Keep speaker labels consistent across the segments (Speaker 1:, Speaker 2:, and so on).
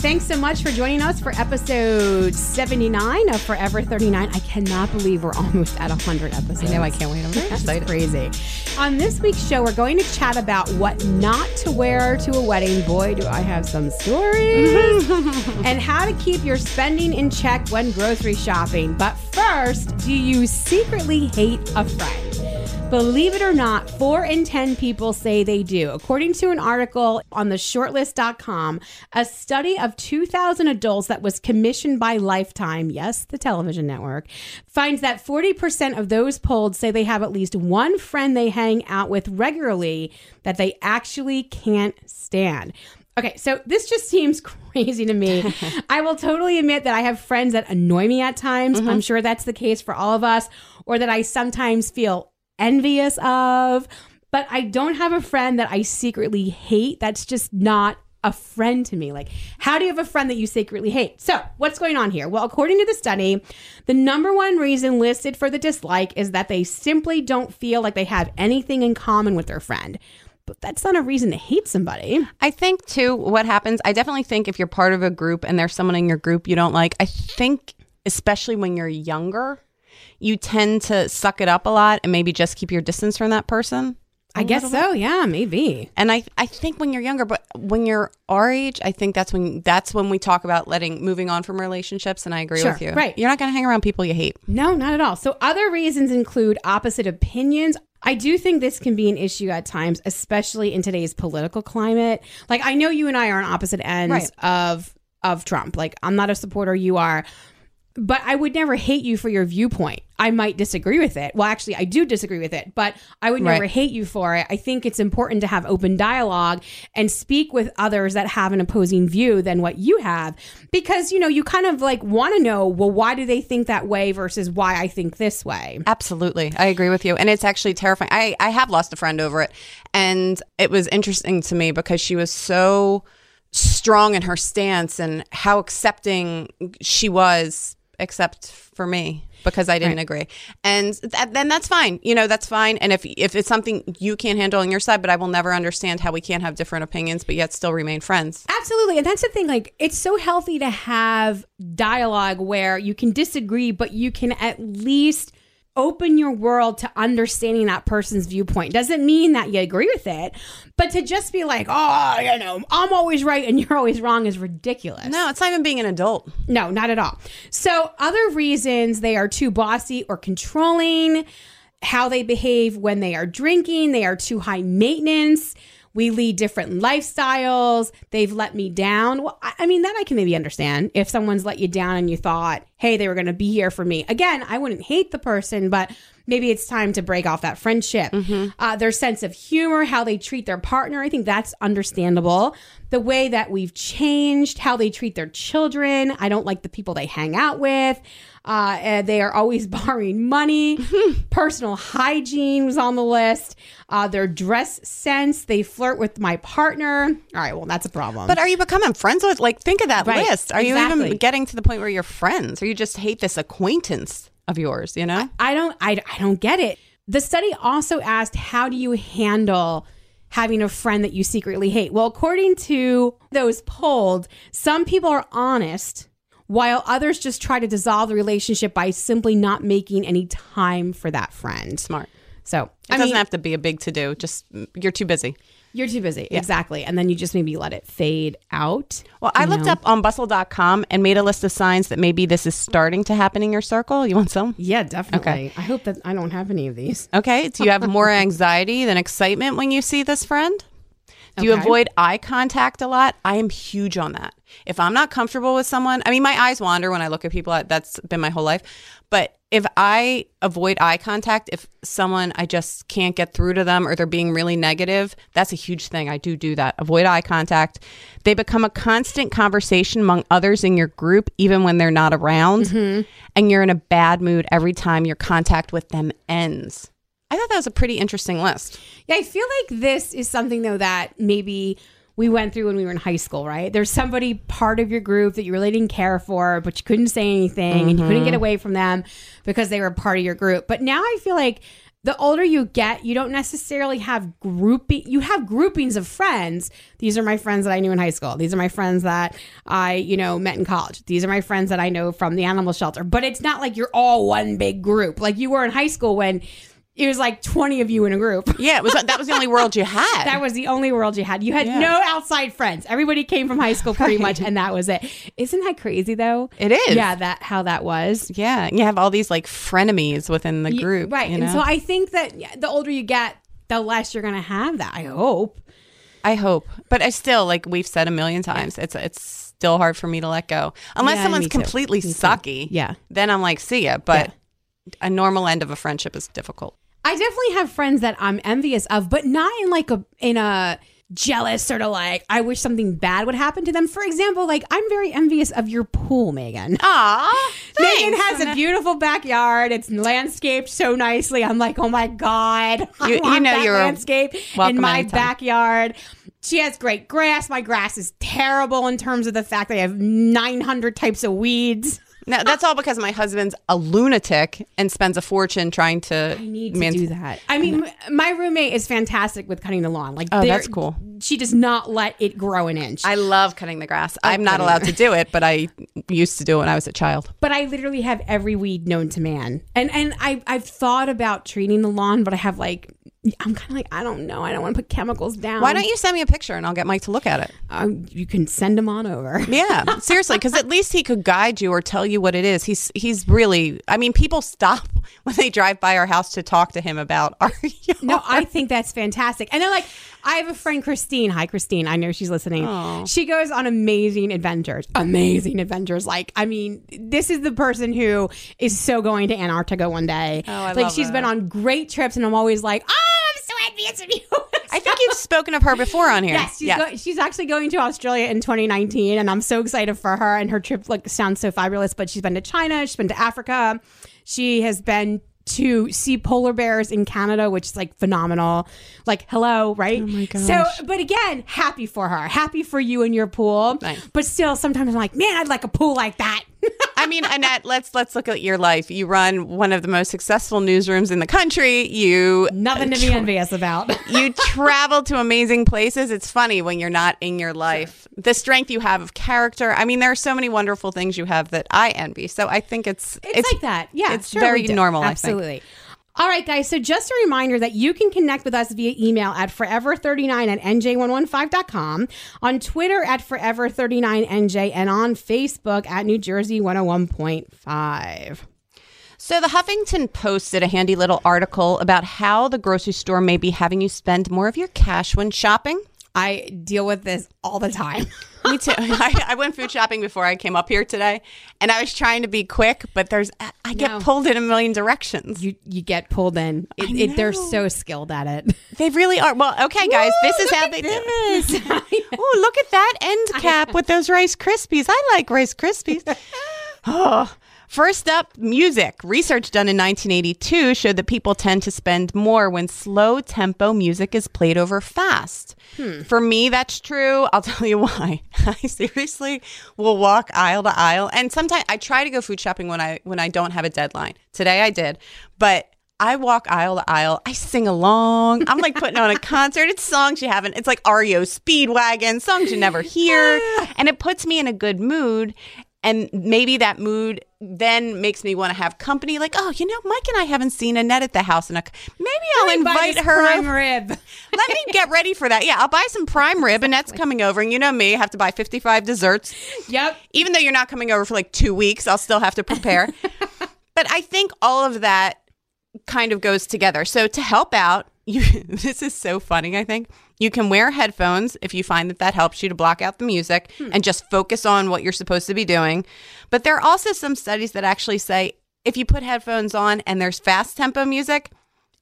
Speaker 1: Thanks so much for joining us for episode 79 of Forever 39. I cannot believe we're almost at 100 episodes.
Speaker 2: I know, I can't wait. I'm very
Speaker 1: That's
Speaker 2: excited.
Speaker 1: crazy. On this week's show, we're going to chat about what not to wear to a wedding. Boy, do I have some stories. and how to keep your spending in check when grocery shopping. But first, do you secretly hate a friend? Believe it or not, four in 10 people say they do. According to an article on the shortlist.com, a study of 2,000 adults that was commissioned by Lifetime, yes, the television network, finds that 40% of those polled say they have at least one friend they hang out with regularly that they actually can't stand. Okay, so this just seems crazy to me. I will totally admit that I have friends that annoy me at times. Mm-hmm. I'm sure that's the case for all of us, or that I sometimes feel envious of, but I don't have a friend that I secretly hate. That's just not a friend to me. Like, how do you have a friend that you secretly hate? So, what's going on here? Well, according to the study, the number one reason listed for the dislike is that they simply don't feel like they have anything in common with their friend. But that's not a reason to hate somebody.
Speaker 2: I think too, what happens, I definitely think if you're part of a group and there's someone in your group you don't like, I think, especially when you're younger, you tend to suck it up a lot and maybe just keep your distance from that person.
Speaker 1: I guess so. Yeah, maybe.
Speaker 2: And I, I think when you're younger, but when you're our age, I think that's when that's when we talk about letting moving on from relationships. And I agree
Speaker 1: Sure,
Speaker 2: with you.
Speaker 1: right.
Speaker 2: You're not going to hang around people you hate.
Speaker 1: No, not at all. So, other reasons include opposite opinions. I do think this can be an issue at times, especially in today's political climate. Like, I know you and I are on opposite ends
Speaker 2: Right.
Speaker 1: of of Trump. Like, I'm not a supporter. You are. But I would never hate you for your viewpoint. I might disagree with it. Well, actually, I do disagree with it, but I would never
Speaker 2: Right.
Speaker 1: hate you for it. I think it's important to have open dialogue and speak with others that have an opposing view than what you have because, you know, you kind of like want to know, well, why do they think that way versus why I think this way?
Speaker 2: Absolutely. I agree with you. And it's actually terrifying. I, I have lost a friend over it. And it was interesting to me because she was so strong in her stance and how accepting she was, except for me. Because I didn't agree, and that, then that's fine. You know, that's fine. And if if it's something you can't handle on your side, but I will never understand how we can't have different opinions, but yet still remain friends.
Speaker 1: Absolutely. And that's the thing. Like, it's so healthy to have dialogue where you can disagree, but you can at least open your world to understanding that person's viewpoint. Doesn't mean that you agree with it, but to just be like, oh, you know, I'm always right and you're always wrong is ridiculous.
Speaker 2: No, it's not even being an adult.
Speaker 1: No, not at all. So, other reasons they are too bossy or controlling, how they behave when they are drinking, they are too high maintenance. We lead different lifestyles. They've let me down. Well, I mean, that I can maybe understand. If someone's let you down and you thought, hey, they were going to be here for me. Again, I wouldn't hate the person, but maybe it's time to break off that friendship. Uh, their sense of humor, how they treat their partner, I think that's understandable. The way that we've changed, how they treat their children. I don't like the people they hang out with. Uh, they are always borrowing money. Personal hygiene was on the list. Uh, their dress sense. They flirt with my partner. All right, well, that's a problem.
Speaker 2: But are you becoming friends with? Like, think of that
Speaker 1: Right,
Speaker 2: list. Are you even getting to the point where you're friends, or you just hate this acquaintance of yours? You know?
Speaker 1: I don't I, I don't get it. The study also asked how do you handle having a friend that you secretly hate? Well, according to those polled, some people are honest while others just try to dissolve the relationship by simply not making any time for that friend.
Speaker 2: Smart.
Speaker 1: So,
Speaker 2: It
Speaker 1: I
Speaker 2: doesn't
Speaker 1: mean,
Speaker 2: have to be a big to do. Just you're too busy.
Speaker 1: you're too busy. Exactly. And then you just maybe let it fade out.
Speaker 2: Well, I
Speaker 1: you
Speaker 2: looked
Speaker 1: know?
Speaker 2: up on bustle.com and made a list of signs that maybe this is starting to happen in your circle. You want some?
Speaker 1: Yeah, definitely. Okay. I hope that I don't have any of these.
Speaker 2: Okay. Do you have more anxiety than excitement when you see this friend? Do you avoid eye contact a lot? I am huge on that. If I'm not comfortable with someone, I mean, my eyes wander when I look at people. That's been my whole life. But if I avoid eye contact, if someone I just can't get through to them or they're being really negative, that's a huge thing. I do do that. Avoid eye contact. They become a constant conversation among others in your group, even when they're not around. Mm-hmm. And you're in a bad mood every time your contact with them ends. I thought that was a pretty interesting list.
Speaker 1: Yeah, I feel like this is something though that maybe we went through when we were in high school, right? There's somebody part of your group that you really didn't care for, but you couldn't say anything and you couldn't get mm-hmm. away from them because they were part of your group. But now I feel like the older you get, you don't necessarily have grouping. You have groupings of friends. These are my friends that I knew in high school. These are my friends that I, you know, met in college. These are my friends that I know from the animal shelter. But it's not like you're all one big group like you were in high school when it was like 20 of you in a group.
Speaker 2: Yeah, it was that was the only world you had.
Speaker 1: That was the only world you had. You had
Speaker 2: Yeah.
Speaker 1: no outside friends. Everybody came from high school pretty much, and that was it. Isn't that crazy though?
Speaker 2: It is.
Speaker 1: Yeah, that how that was.
Speaker 2: yeah, and you have all these like frenemies within the group,
Speaker 1: right?
Speaker 2: You
Speaker 1: And so I think that yeah, the older you get, the less you're gonna have that. I hope.
Speaker 2: I hope, but I still like we've said a million times. It's it's still hard for me to let go unless
Speaker 1: Yeah,
Speaker 2: someone's completely sucky.
Speaker 1: Yeah.
Speaker 2: then I'm like, see ya. But a normal end of a friendship is difficult.
Speaker 1: I definitely have friends that I'm envious of, but not in like a in a jealous sort of like I wish something bad would happen to them. For example, like I'm very envious of your pool, Megan.
Speaker 2: Aw,
Speaker 1: Megan has a beautiful backyard. It's landscaped so nicely. I'm like, oh my god, I
Speaker 2: You- you
Speaker 1: want
Speaker 2: know you're
Speaker 1: landscape in my
Speaker 2: anytime.
Speaker 1: backyard. She has great grass. My grass is terrible in terms of the fact that I have 900 types of weeds.
Speaker 2: No, that's all because my husband's a lunatic and spends a fortune trying to.
Speaker 1: I need to
Speaker 2: man-
Speaker 1: do that. I mean, mm-hmm. m- my roommate is fantastic with cutting the lawn. Like,
Speaker 2: Oh, that's cool.
Speaker 1: She does not let it grow an inch.
Speaker 2: I love cutting the grass. I'm not allowed to do it, but I used to do it when I was a child.
Speaker 1: but I literally have every weed known to man. And and I I've thought about treating the lawn, but I have like I'm kind of like I don't know. I don't want to put chemicals down.
Speaker 2: Why don't you send me a picture and I'll get Mike to look at it?
Speaker 1: Um, you can send him on over.
Speaker 2: Yeah, seriously, because at least he could guide you or tell you what it is. He's he's really. I mean, people stop when they drive by our house to talk to him about our. Yard.
Speaker 1: No, I think that's fantastic. And they're like, I have a friend, Christine. Hi, Christine. I know she's listening.
Speaker 2: Aw.
Speaker 1: She goes on amazing adventures. Amazing adventures. Like, I mean, this is the person who is so going to Antarctica one day.
Speaker 2: Oh, I
Speaker 1: like,
Speaker 2: love
Speaker 1: she's been on great trips, and I'm always like, oh, Envious of you.
Speaker 2: I think you've spoken of her before on here.
Speaker 1: Yes, she's, go- she's actually going to Australia in 2019, and I'm so excited for her. And her trip like sounds so fabulous. But she's been to China, she's been to Africa, she has been to see polar bears in Canada, which is like phenomenal. Like, hello, right? Oh
Speaker 2: my gosh.
Speaker 1: So, but again, happy for her, happy for you and your pool.
Speaker 2: Nice.
Speaker 1: But still, sometimes I'm like, man, I'd like a pool like that.
Speaker 2: I mean, Annette, let's let's look at your life. You run one of the most successful newsrooms in the country. You
Speaker 1: Nothing to be envious about.
Speaker 2: you travel to amazing places. It's funny when you're not in your life. The strength you have of character. I mean, there are so many wonderful things you have that I envy. So I think it's
Speaker 1: It's, like that. Yeah.
Speaker 2: it's
Speaker 1: sure
Speaker 2: very normal, I think.
Speaker 1: Absolutely. All right, guys. So just a reminder that you can connect with us via email at forever39 at nj1015.com, on Twitter at forever39nj, and on Facebook at New Jersey 101.5.
Speaker 2: So, the Huffington Post did a handy little article about how the grocery store may be having you spend more of your cash when shopping.
Speaker 1: I deal with this all the time.
Speaker 2: Me too. I, I went food shopping before I came up here today, and I was trying to be quick, but there's I get
Speaker 1: No.
Speaker 2: pulled in a million directions.
Speaker 1: You you get pulled in. It, it, they're so skilled at it.
Speaker 2: They really are. Well, okay, guys, this is how they do it. Oh, look at that end cap with those Rice Krispies. I like Rice Krispies. oh. First up, music. Research done in 1982 showed that people tend to spend more when slow tempo music is played over fast. Hmm. For me, that's true. I'll tell you why. I seriously will walk aisle to aisle, and sometimes I try to go food shopping when I when I don't have a deadline. Today I did, but I walk aisle to aisle. I sing along. I'm like putting on a concert. It's songs you haven't. It's like REO Speedwagon, songs you never hear. And it puts me in a good mood. And maybe that mood then makes me want to have company. Like, oh, you know, Mike and I haven't seen Annette at the house. And maybe I'll invite her.
Speaker 1: prime rib.
Speaker 2: Let me get ready for that. Yeah, I'll buy some prime rib. Annette's coming over. And you know me, I have to buy 55 desserts
Speaker 1: Yep.
Speaker 2: even though you're not coming over for like two weeks, I'll still have to prepare. but I think all of that kind of goes together. So to help out, you this is so funny. I think you can wear headphones if you find that that helps you to block out the music hmm. and just focus on what you're supposed to be doing. But there are also some studies that actually say if you put headphones on and there's fast tempo music,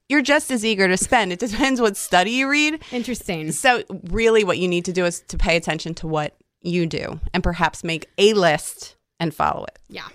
Speaker 2: you're just as eager to spend. It depends what study you read.
Speaker 1: Interesting.
Speaker 2: So, really, what you need to do is to pay attention to what you do and perhaps make a list and follow it.
Speaker 1: Yeah.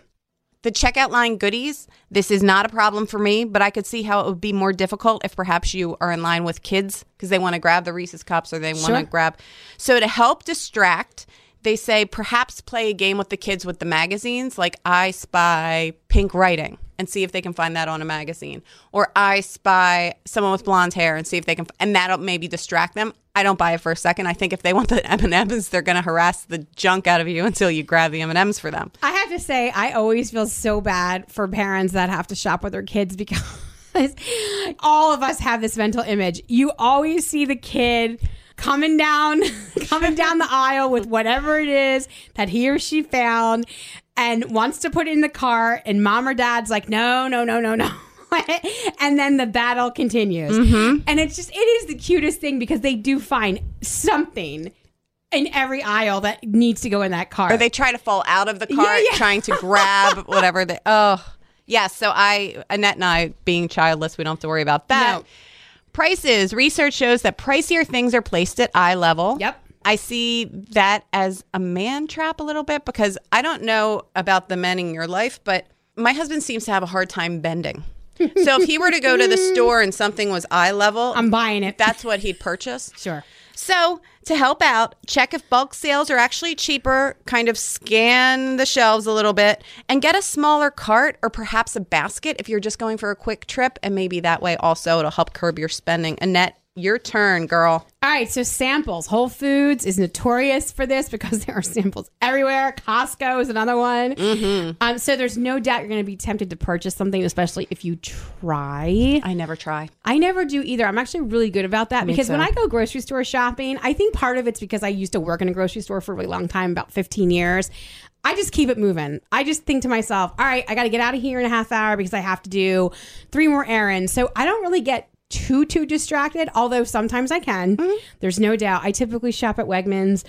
Speaker 2: The checkout line goodies, this is not a problem for me, but I could see how it would be more difficult if perhaps you are in line with kids because they want to grab the Reese's cups or they want
Speaker 1: Sure.
Speaker 2: to grab. So, to help distract, they say perhaps play a game with the kids with the magazines like I Spy Pink Writing. and see if they can find that on a magazine. Or I spy someone with blonde hair and see if they can, and that'll maybe distract them. I don't buy it for a second. I think if they want the M and M's, they're going to harass the junk out of you until you grab the M and M's for them.
Speaker 1: I have to say, I always feel so bad for parents that have to shop with their kids because all of us have this mental image. You always see the kid coming down coming down the aisle with whatever it is that he or she found and wants to put it in the car and mom or dad's like no no no no no. And then the battle continues. Mm-hmm. And it's just it is the cutest thing because they do find something in every aisle that needs to go in that car
Speaker 2: Or they try to fall out of the cart
Speaker 1: yeah.
Speaker 2: trying to grab whatever they, oh, yes. So I, Annette and I, being childless, we don't have to worry about that.
Speaker 1: No.
Speaker 2: Prices. Research shows that pricier things are placed at eye level.
Speaker 1: Yep.
Speaker 2: I see that as a man trap a little bit because I don't know about the men in your life, but my husband seems to have a hard time bending. so if he were to go to the store and something was eye level,
Speaker 1: i'm buying it
Speaker 2: that's what he'd purchase.
Speaker 1: sure
Speaker 2: So, to help out, check if bulk sales are actually cheaper, kind of scan the shelves a little bit, and get a smaller cart or perhaps a basket if you're just going for a quick trip. And maybe that way also it'll help curb your spending. Annette, your turn, girl.
Speaker 1: All right, so samples. Whole Foods is notorious for this because there are samples everywhere. Costco is another one.
Speaker 2: Mm-hmm.
Speaker 1: Um, so there's no doubt you're going to be tempted to purchase something, especially if you try.
Speaker 2: I never try.
Speaker 1: I never do either. I'm actually really good about that because when. I go grocery store shopping, I think part of it's because I used to work in a grocery store for a really long time, about 15 years. I just keep it moving. I just think to myself, all right, I got to get out of here in a half hour because I have to do three more errands. So I don't really get too too distracted, although sometimes I can. Mm-hmm. There's no doubt. I typically shop at Wegmans.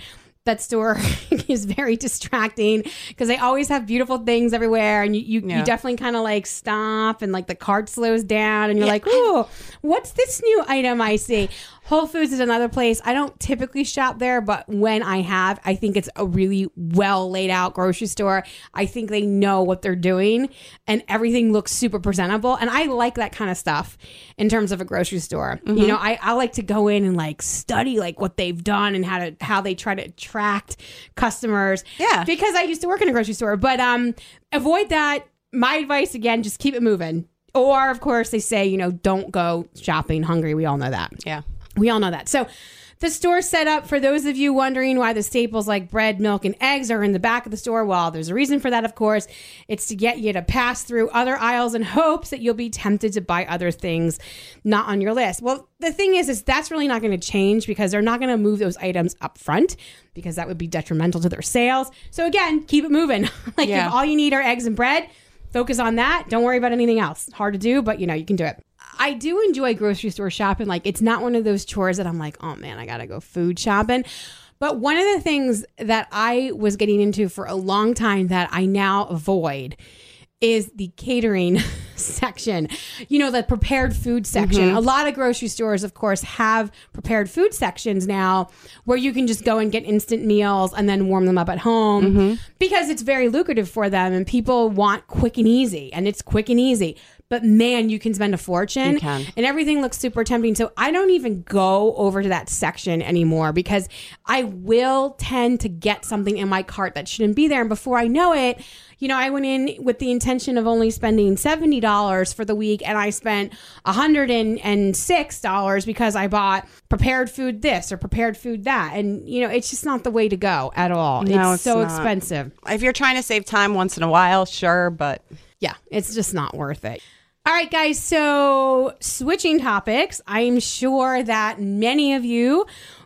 Speaker 1: That store is very distracting because they always have beautiful things everywhere, and you you,
Speaker 2: Yeah.
Speaker 1: you definitely kind of like stop and like the cart slows down, and you're like, "Ooh, what's this new item I see?" Whole Foods is another place. I don't typically shop there, but when I have, I think it's a really well laid out grocery store. I think they know what they're doing and everything looks super presentable. And I like that kind of stuff in terms of a grocery store.
Speaker 2: Mm-hmm.
Speaker 1: You know, I, I like to go in and like study like what they've done and how to how they try to attract customers.
Speaker 2: Yeah.
Speaker 1: Because I used to work in a grocery store. But um avoid that. My advice again, just keep it moving. Or of course they say, you know, don't go shopping hungry. We all know that.
Speaker 2: Yeah.
Speaker 1: We all know that. So the store set up for those of you wondering why the staples like bread, milk, and eggs are in the back of the store. Well, there's a reason for that, of course. It's to get you to pass through other aisles in hopes that you'll be tempted to buy other things not on your list. Well, the thing is, is that's really not going to change because they're not going to move those items up front because that would be detrimental to their sales. So again, keep it moving. like
Speaker 2: Yeah.
Speaker 1: if all you need are eggs and bread, focus on that. Don't worry about anything else. Hard to do, but you know, you can do it. I do enjoy grocery store shopping. Like it's not one of those chores that I'm like, oh man, I gotta go food shopping. But one of the things that I was getting into for a long time that I now avoid is the catering section. You know, the prepared food section. Mm-hmm. A lot of grocery stores, of course, have prepared food sections now where you can just go and get instant meals and then warm them up at home mm-hmm. because it's very lucrative for them and people want quick and easy and it's quick and easy. But man, you can spend a fortune
Speaker 2: You can.
Speaker 1: and everything looks super tempting. So I don't even go over to that section anymore because I will tend to get something in my cart that shouldn't be there. And before I know it, you know, I went in with the intention of only spending $70 for the week and I spent $106 because I bought prepared food this or prepared food that. And, you know, it's just not the way to go at all.
Speaker 2: No,
Speaker 1: it's,
Speaker 2: it's
Speaker 1: so
Speaker 2: not.
Speaker 1: expensive.
Speaker 2: If you're trying to save time once in a while, sure, but
Speaker 1: Yeah, it's just not worth it. All right, guys. So, switching topics, I'm sure that many of you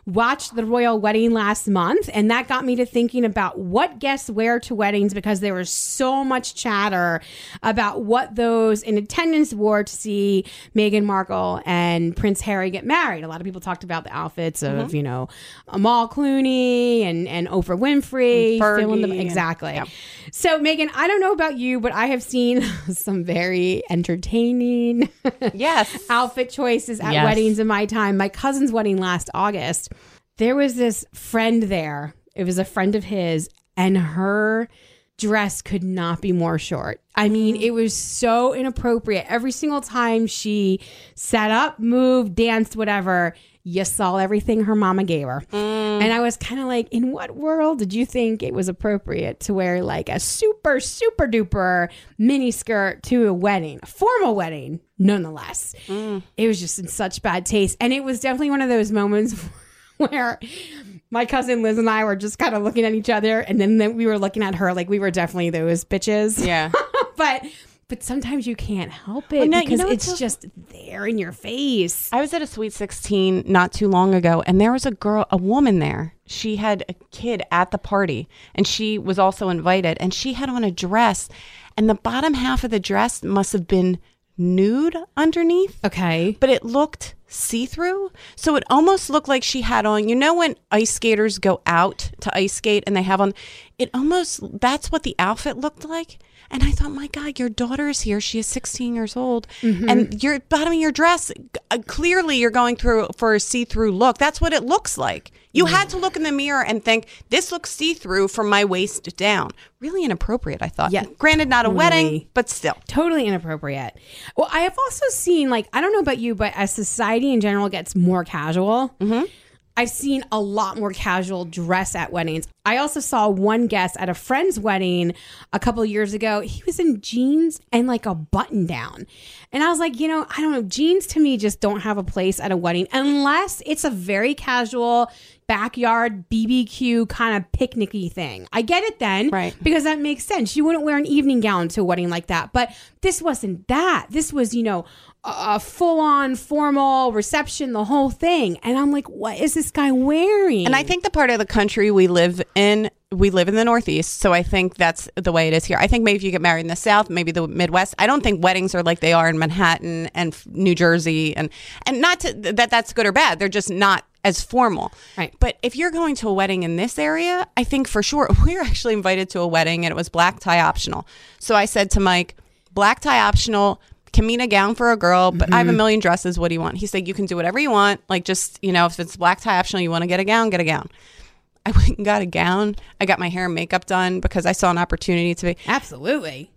Speaker 1: watched the royal wedding last month, and that got me to thinking about what guests wear to weddings because there was so much chatter about what those in attendance wore to see Meghan Markle and Prince Harry get married. A lot of people talked about the outfits of, mm-hmm. you know, Amal Clooney and, and Oprah Winfrey. Filling them-
Speaker 2: and-
Speaker 1: exactly.
Speaker 2: yeah.
Speaker 1: So, Megan, I don't know about you, but I have seen some very entertaining
Speaker 2: yes.
Speaker 1: outfit choices at
Speaker 2: Yes.
Speaker 1: weddings in my time. My cousin's wedding last August, there was this friend there. It was a friend of his, and her dress could not be more short. I mean, it was so inappropriate. Every single time she sat up, moved, danced, whatever, you saw everything her mama gave her. Mm. And I was kind of like, in what world did you think it was appropriate to wear like a super, super duper mini skirt to a wedding, a formal wedding, nonetheless? Mm. It was just in such bad taste. And it was definitely one of those moments where my cousin Liz and I were just kind of looking at each other. And then, then we were looking at her like we were definitely those bitches.
Speaker 2: Yeah.
Speaker 1: but. But sometimes you can't help it
Speaker 2: Well, no, you
Speaker 1: because
Speaker 2: know
Speaker 1: it's
Speaker 2: so-
Speaker 1: just there in your face.
Speaker 2: I was at a Sweet 16 not too long ago, and there was a girl, a woman there. She had a kid at the party, and she was also invited, and she had on a dress, and the bottom half of the dress must have been nude underneath,
Speaker 1: Okay.
Speaker 2: but it looked see through. So it almost looked like she had on, you know, when ice skaters go out to ice skate and they have on, it almost, that's what the outfit looked like. And I thought, my God, your daughter is here. She is 16 years old. And you're bottoming your dress. Uh, clearly, you're going through for a see through look. That's what it looks like. You mm. had to look in the mirror and think, this looks see through from my waist down. Really inappropriate, I thought.
Speaker 1: Yeah,
Speaker 2: Granted, not a wedding, but still.
Speaker 1: totally inappropriate. Well, I have also seen like I don't know about you, but as society in general gets more casual, mm-hmm. I've seen a lot more casual dress at weddings. I also saw one guest at a friend's wedding a couple of years ago. He was in jeans and like a button down. And I was like, you know, I don't know, jeans to me just don't have a place at a wedding unless it's a very casual backyard BBQ kind of picnicky thing. I get it then
Speaker 2: Right.
Speaker 1: because that makes sense. You wouldn't wear an evening gown to a wedding like that. But this wasn't that. This was, you know, a, a full on formal reception, the whole thing. And I'm like, what is this guy wearing?
Speaker 2: And I think the part of the country we live in, we live in the Northeast, so I think that's the way it is here. I think maybe if you get married in the South, maybe the Midwest. I don't think weddings are like they are in Manhattan and New Jersey, and and not to, that that's good or bad. They're just not as formal.
Speaker 1: Right.
Speaker 2: But if you're going to a wedding in this area, I think for sure we were actually invited to a wedding and it was black tie optional. So I said to Mike, black tie optional. Can mean a gown for a girl, but I have a mm-hmm. million dresses. What do you want? He said, You can do whatever you want. Like, just, you know, if it's black tie optional, you want to get a gown, get a gown. I went and got a gown. I got my hair and makeup done because I saw an opportunity to be.
Speaker 1: absolutely.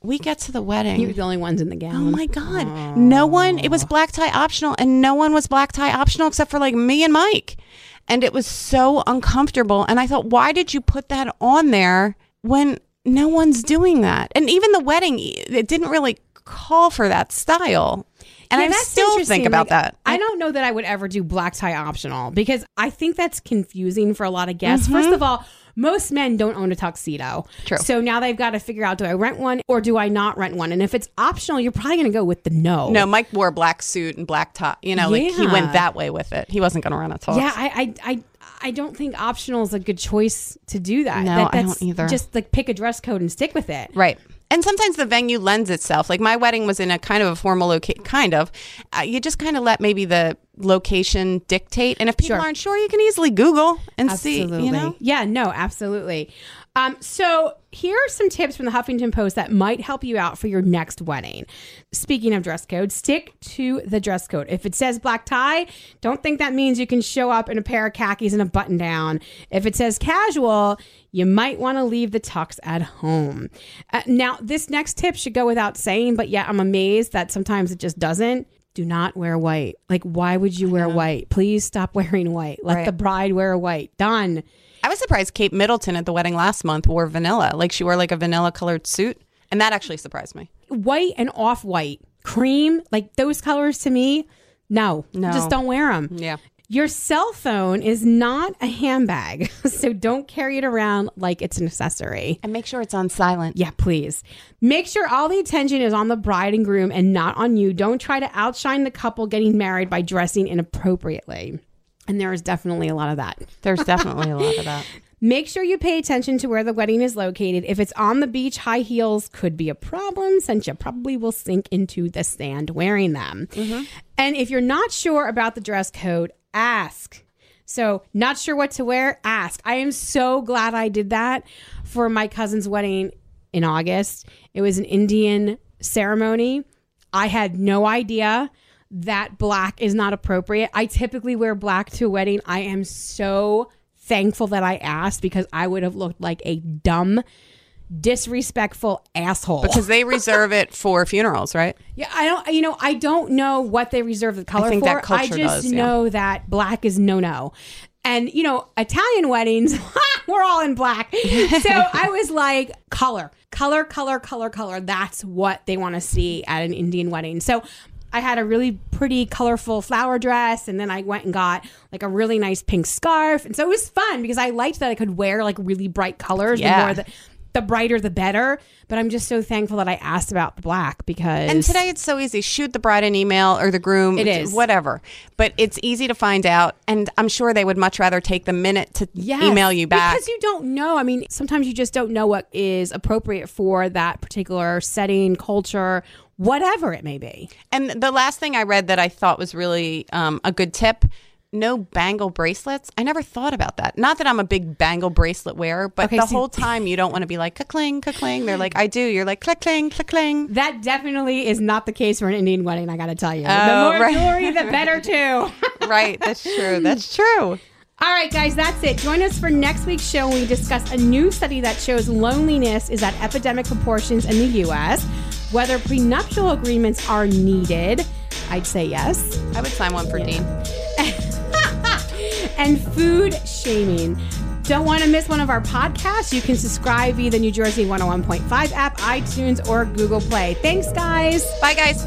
Speaker 2: We get to the wedding.
Speaker 1: You're the only ones in the gown.
Speaker 2: Oh my God. No one, it was black tie optional, and no one was black tie optional except for like me and Mike. And it was so uncomfortable. And I thought, why did you put that on there when no one's doing that? And even the wedding, it didn't really call for that style. And
Speaker 1: Yeah,
Speaker 2: I still think about
Speaker 1: Like,
Speaker 2: that.
Speaker 1: I don't know that I would ever do black tie optional because I think that's confusing for a lot of guests. First of all, most men don't own a tuxedo.
Speaker 2: Mm-hmm. True.
Speaker 1: So now they've got to figure out do I rent one or do I not rent one? And if it's optional, you're probably going to go with the no.
Speaker 2: No, Mike wore a black suit and black top. You know, like he went that way with it. He wasn't going to run a talk.
Speaker 1: Yeah, I, I, I, I don't think optional is a good choice to do that.
Speaker 2: No,
Speaker 1: that
Speaker 2: I don't either.
Speaker 1: Just like pick a dress code and stick with it.
Speaker 2: Right. And sometimes the venue lends itself. Like my wedding was in a kind of a formal location, kind of. Uh, you just kind of let maybe the location dictate. And if people
Speaker 1: Sure.
Speaker 2: aren't sure, you can easily Google and
Speaker 1: Absolutely.
Speaker 2: see, you know?
Speaker 1: Yeah, no, absolutely. Um, so here are some tips from the Huffington Post that might help you out for your next wedding. Speaking of dress code, stick to the dress code. If it says black tie, don't think that means you can show up in a pair of khakis and a button down. If it says casual, you might want to leave the tux at home. Uh, now, this next tip should go without saying, but yet I'm amazed that sometimes it just doesn't. Do not wear white. Like, why would you wear white? Please stop wearing white. Let
Speaker 2: Right.
Speaker 1: the bride wear white. Done.
Speaker 2: I was surprised Kate Middleton at the wedding last month wore vanilla. Like she wore like a vanilla colored suit. And that actually surprised me.
Speaker 1: white and off white, cream, like those colors to me, no,
Speaker 2: No.
Speaker 1: just don't wear them.
Speaker 2: Yeah.
Speaker 1: Your cell phone is not a handbag, so don't carry it around like it's an accessory.
Speaker 2: And make sure it's on silent.
Speaker 1: Yeah, please. Make sure all the attention is on the bride and groom and not on you. Don't try to outshine the couple getting married by dressing inappropriately. And there is definitely a lot of that.
Speaker 2: There's definitely a lot of that.
Speaker 1: Make sure you pay attention to where the wedding is located. If it's on the beach, high heels could be a problem since you probably will sink into the sand wearing them. Mm-hmm. And if you're not sure about the dress code, ask. So, not sure what to wear? Ask. I am so glad I did that for my cousin's wedding in August. It was an Indian ceremony. I had no idea that black is not appropriate. I typically wear black to a wedding. I am so thankful that I asked because I would have looked like a dumb, disrespectful asshole.
Speaker 2: Because they reserve it for funerals, right?
Speaker 1: Yeah, I don't. You know, I don't know what they reserve the color
Speaker 2: think
Speaker 1: for.
Speaker 2: that culture
Speaker 1: I just
Speaker 2: does, yeah.
Speaker 1: know that black is no no. And you know, Italian weddings, we're all in black. So I was like, color, color, color, color, color. That's what they want to see at an Indian wedding. So I had a really pretty, colorful flower dress, and then I went and got like a really nice pink scarf. And so it was fun because I liked that I could wear like really bright colors.
Speaker 2: Yeah.
Speaker 1: The more the, the brighter, the better. But I'm just so thankful that I asked about the black because
Speaker 2: And today it's so easy. Shoot the bride an email or the groom.
Speaker 1: It is.
Speaker 2: Whatever. But it's easy to find out. And I'm sure they would much rather take the minute to
Speaker 1: Yes,
Speaker 2: email you back.
Speaker 1: because you don't know. I mean, sometimes you just don't know what is appropriate for that particular setting, culture, whatever it may be.
Speaker 2: And the last thing I read that I thought was really um, a good tip no bangle bracelets. I never thought about that. Not that I'm a big bangle bracelet wearer, but
Speaker 1: Okay,
Speaker 2: the
Speaker 1: so-
Speaker 2: whole time you don't want to be like, ka-cling, ka-cling. They're like, I do. You're like, click-cling, click-cling.
Speaker 1: That definitely is not the case for an Indian wedding. I got to tell you, the
Speaker 2: Oh,
Speaker 1: more
Speaker 2: right.
Speaker 1: jewelry, the better too.
Speaker 2: right. That's true. That's true.
Speaker 1: All right, guys, that's it. Join us for next week's show when we discuss a new study that shows loneliness is at epidemic proportions in the U.S. Whether prenuptial agreements are needed, I'd say yes.
Speaker 2: I would sign one for Dean.
Speaker 1: And food shaming. Don't want to miss one of our podcasts? You can subscribe via the New Jersey 101.5 app, iTunes, or Google Play. Thanks, guys.
Speaker 2: Bye, guys.